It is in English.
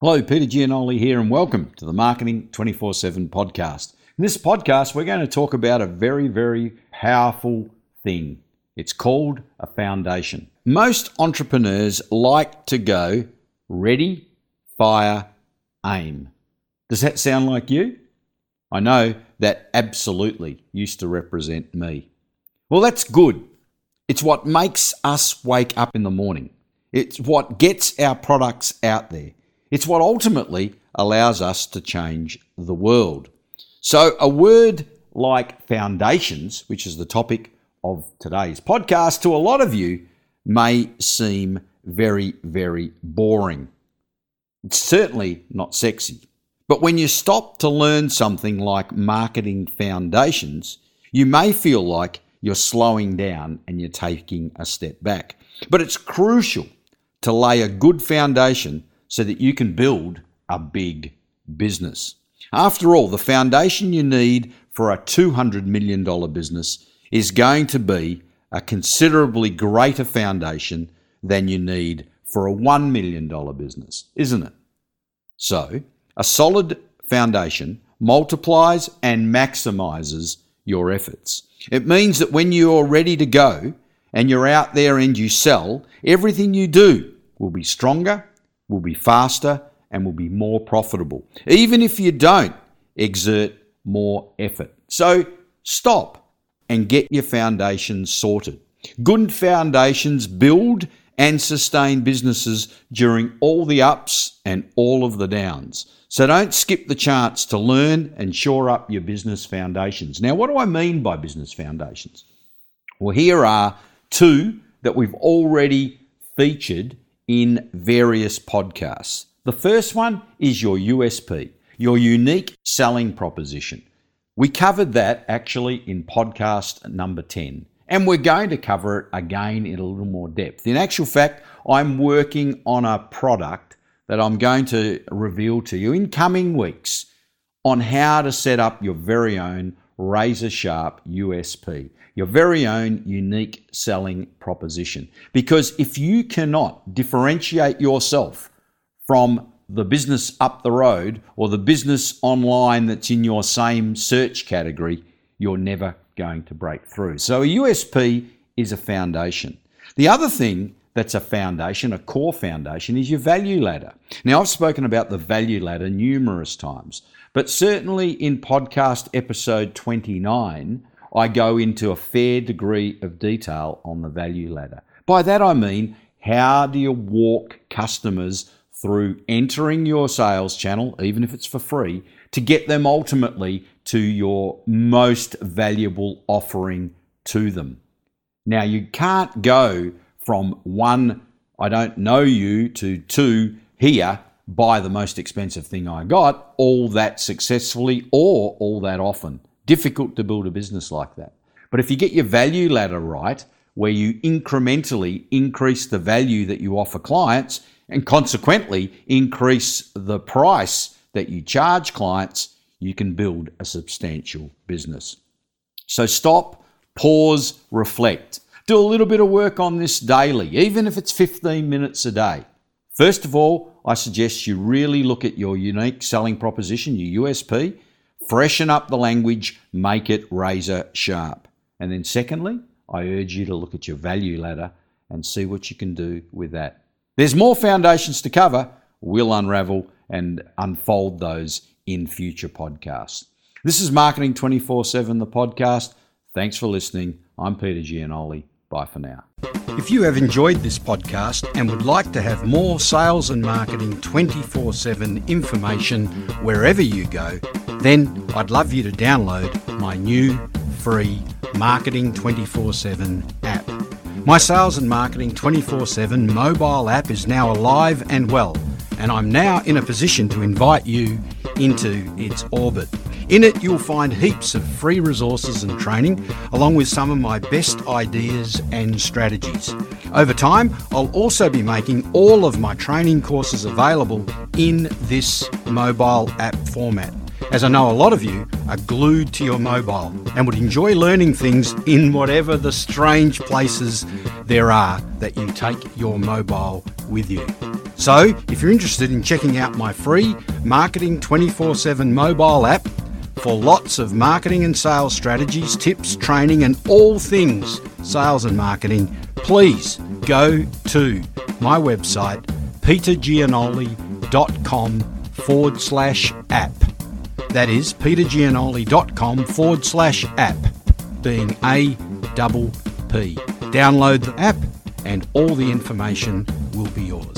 Hello, Peter Gianoli here, and welcome to the Marketing 24 7 podcast. In this podcast, we're going to talk about a very, very powerful thing. It's called a foundation. Most entrepreneurs like to go ready, fire, aim. Does that sound like you? I know that absolutely used to represent me. Well, that's good. It's what makes us wake up in the morning. It's what gets our products out there. It's what ultimately allows us to change the world. So, a word like foundations, which is the topic of today's podcast, to a lot of you may seem very, very boring. It's certainly not sexy. But when you stop to learn something like marketing foundations, you may feel like you're slowing down and you're taking a step back. But it's crucial to lay a good foundation so that you can build a big business. After all, the foundation you need for a $200 million business is going to be a considerably greater foundation than you need for a $1 million business, isn't it? So, a solid foundation multiplies and maximizes your efforts. It means that when you're ready to go and you're out there and you sell, everything you do will be stronger, will be faster, and will be more profitable, even if you don't exert more effort. So stop and get your foundations sorted. Good foundations build and sustain businesses during all the ups and all of the downs. So don't skip the chance to learn and shore up your business foundations. Now, what do I mean by business foundations? Well, here are two that we've already featured in various podcasts. The first one is your USP, your unique selling proposition. We covered that actually in podcast number 10, and we're going to cover it again in a little more depth. In actual fact, I'm working on a product that I'm going to reveal to you in coming weeks on how to set up your very own razor sharp USP, your very own unique selling proposition. Because if you cannot differentiate yourself from the business up the road or the business online that's in your same search category, you're never going to break through. So a USP is a foundation. The other thing that's a foundation, a core foundation, is your value ladder. Now, I've spoken about the value ladder numerous times. But certainly in podcast episode 29, I go into a fair degree of detail on the value ladder. By that I mean, how do you walk customers through entering your sales channel, even if it's for free, to get them ultimately to your most valuable offering to them? Now, you can't go from one, I don't know you, to two, here buy the most expensive thing I got all that successfully or all that often. Difficult to build a business like that. But if you get your value ladder right, where you incrementally increase the value that you offer clients and consequently increase the price that you charge clients, you can build a substantial business. So stop, pause, reflect. Do a little bit of work on this daily, even if it's 15 minutes a day. First of all, I suggest you really look at your unique selling proposition, your USP, freshen up the language, make it razor sharp. And then, secondly, I urge you to look at your value ladder and see what you can do with that. There's more foundations to cover. We'll unravel and unfold those in future podcasts. This is Marketing 24 7, the podcast. Thanks for listening. I'm Peter Gianoli. Bye for now. If you have enjoyed this podcast and would like to have more sales and marketing 24 7 information wherever you go, then I'd love you to download my new free Marketing 24 7 app. My Sales and Marketing 24 7 mobile app is now alive and well, and I'm now in a position to invite you into its orbit. In it, you'll find heaps of free resources and training, along with some of my best ideas and strategies. Over time, I'll also be making all of my training courses available in this mobile app format. As I know a lot of you are glued to your mobile and would enjoy learning things in whatever the strange places there are that you take your mobile with you. So, if you're interested in checking out my free Marketing 24 7 mobile app for lots of marketing and sales strategies, tips, training, and all things sales and marketing, please go to my website, petergianoli.com forward slash app. That is petergianoli.com forward slash app, being A double P. Download the app and all the information will be yours.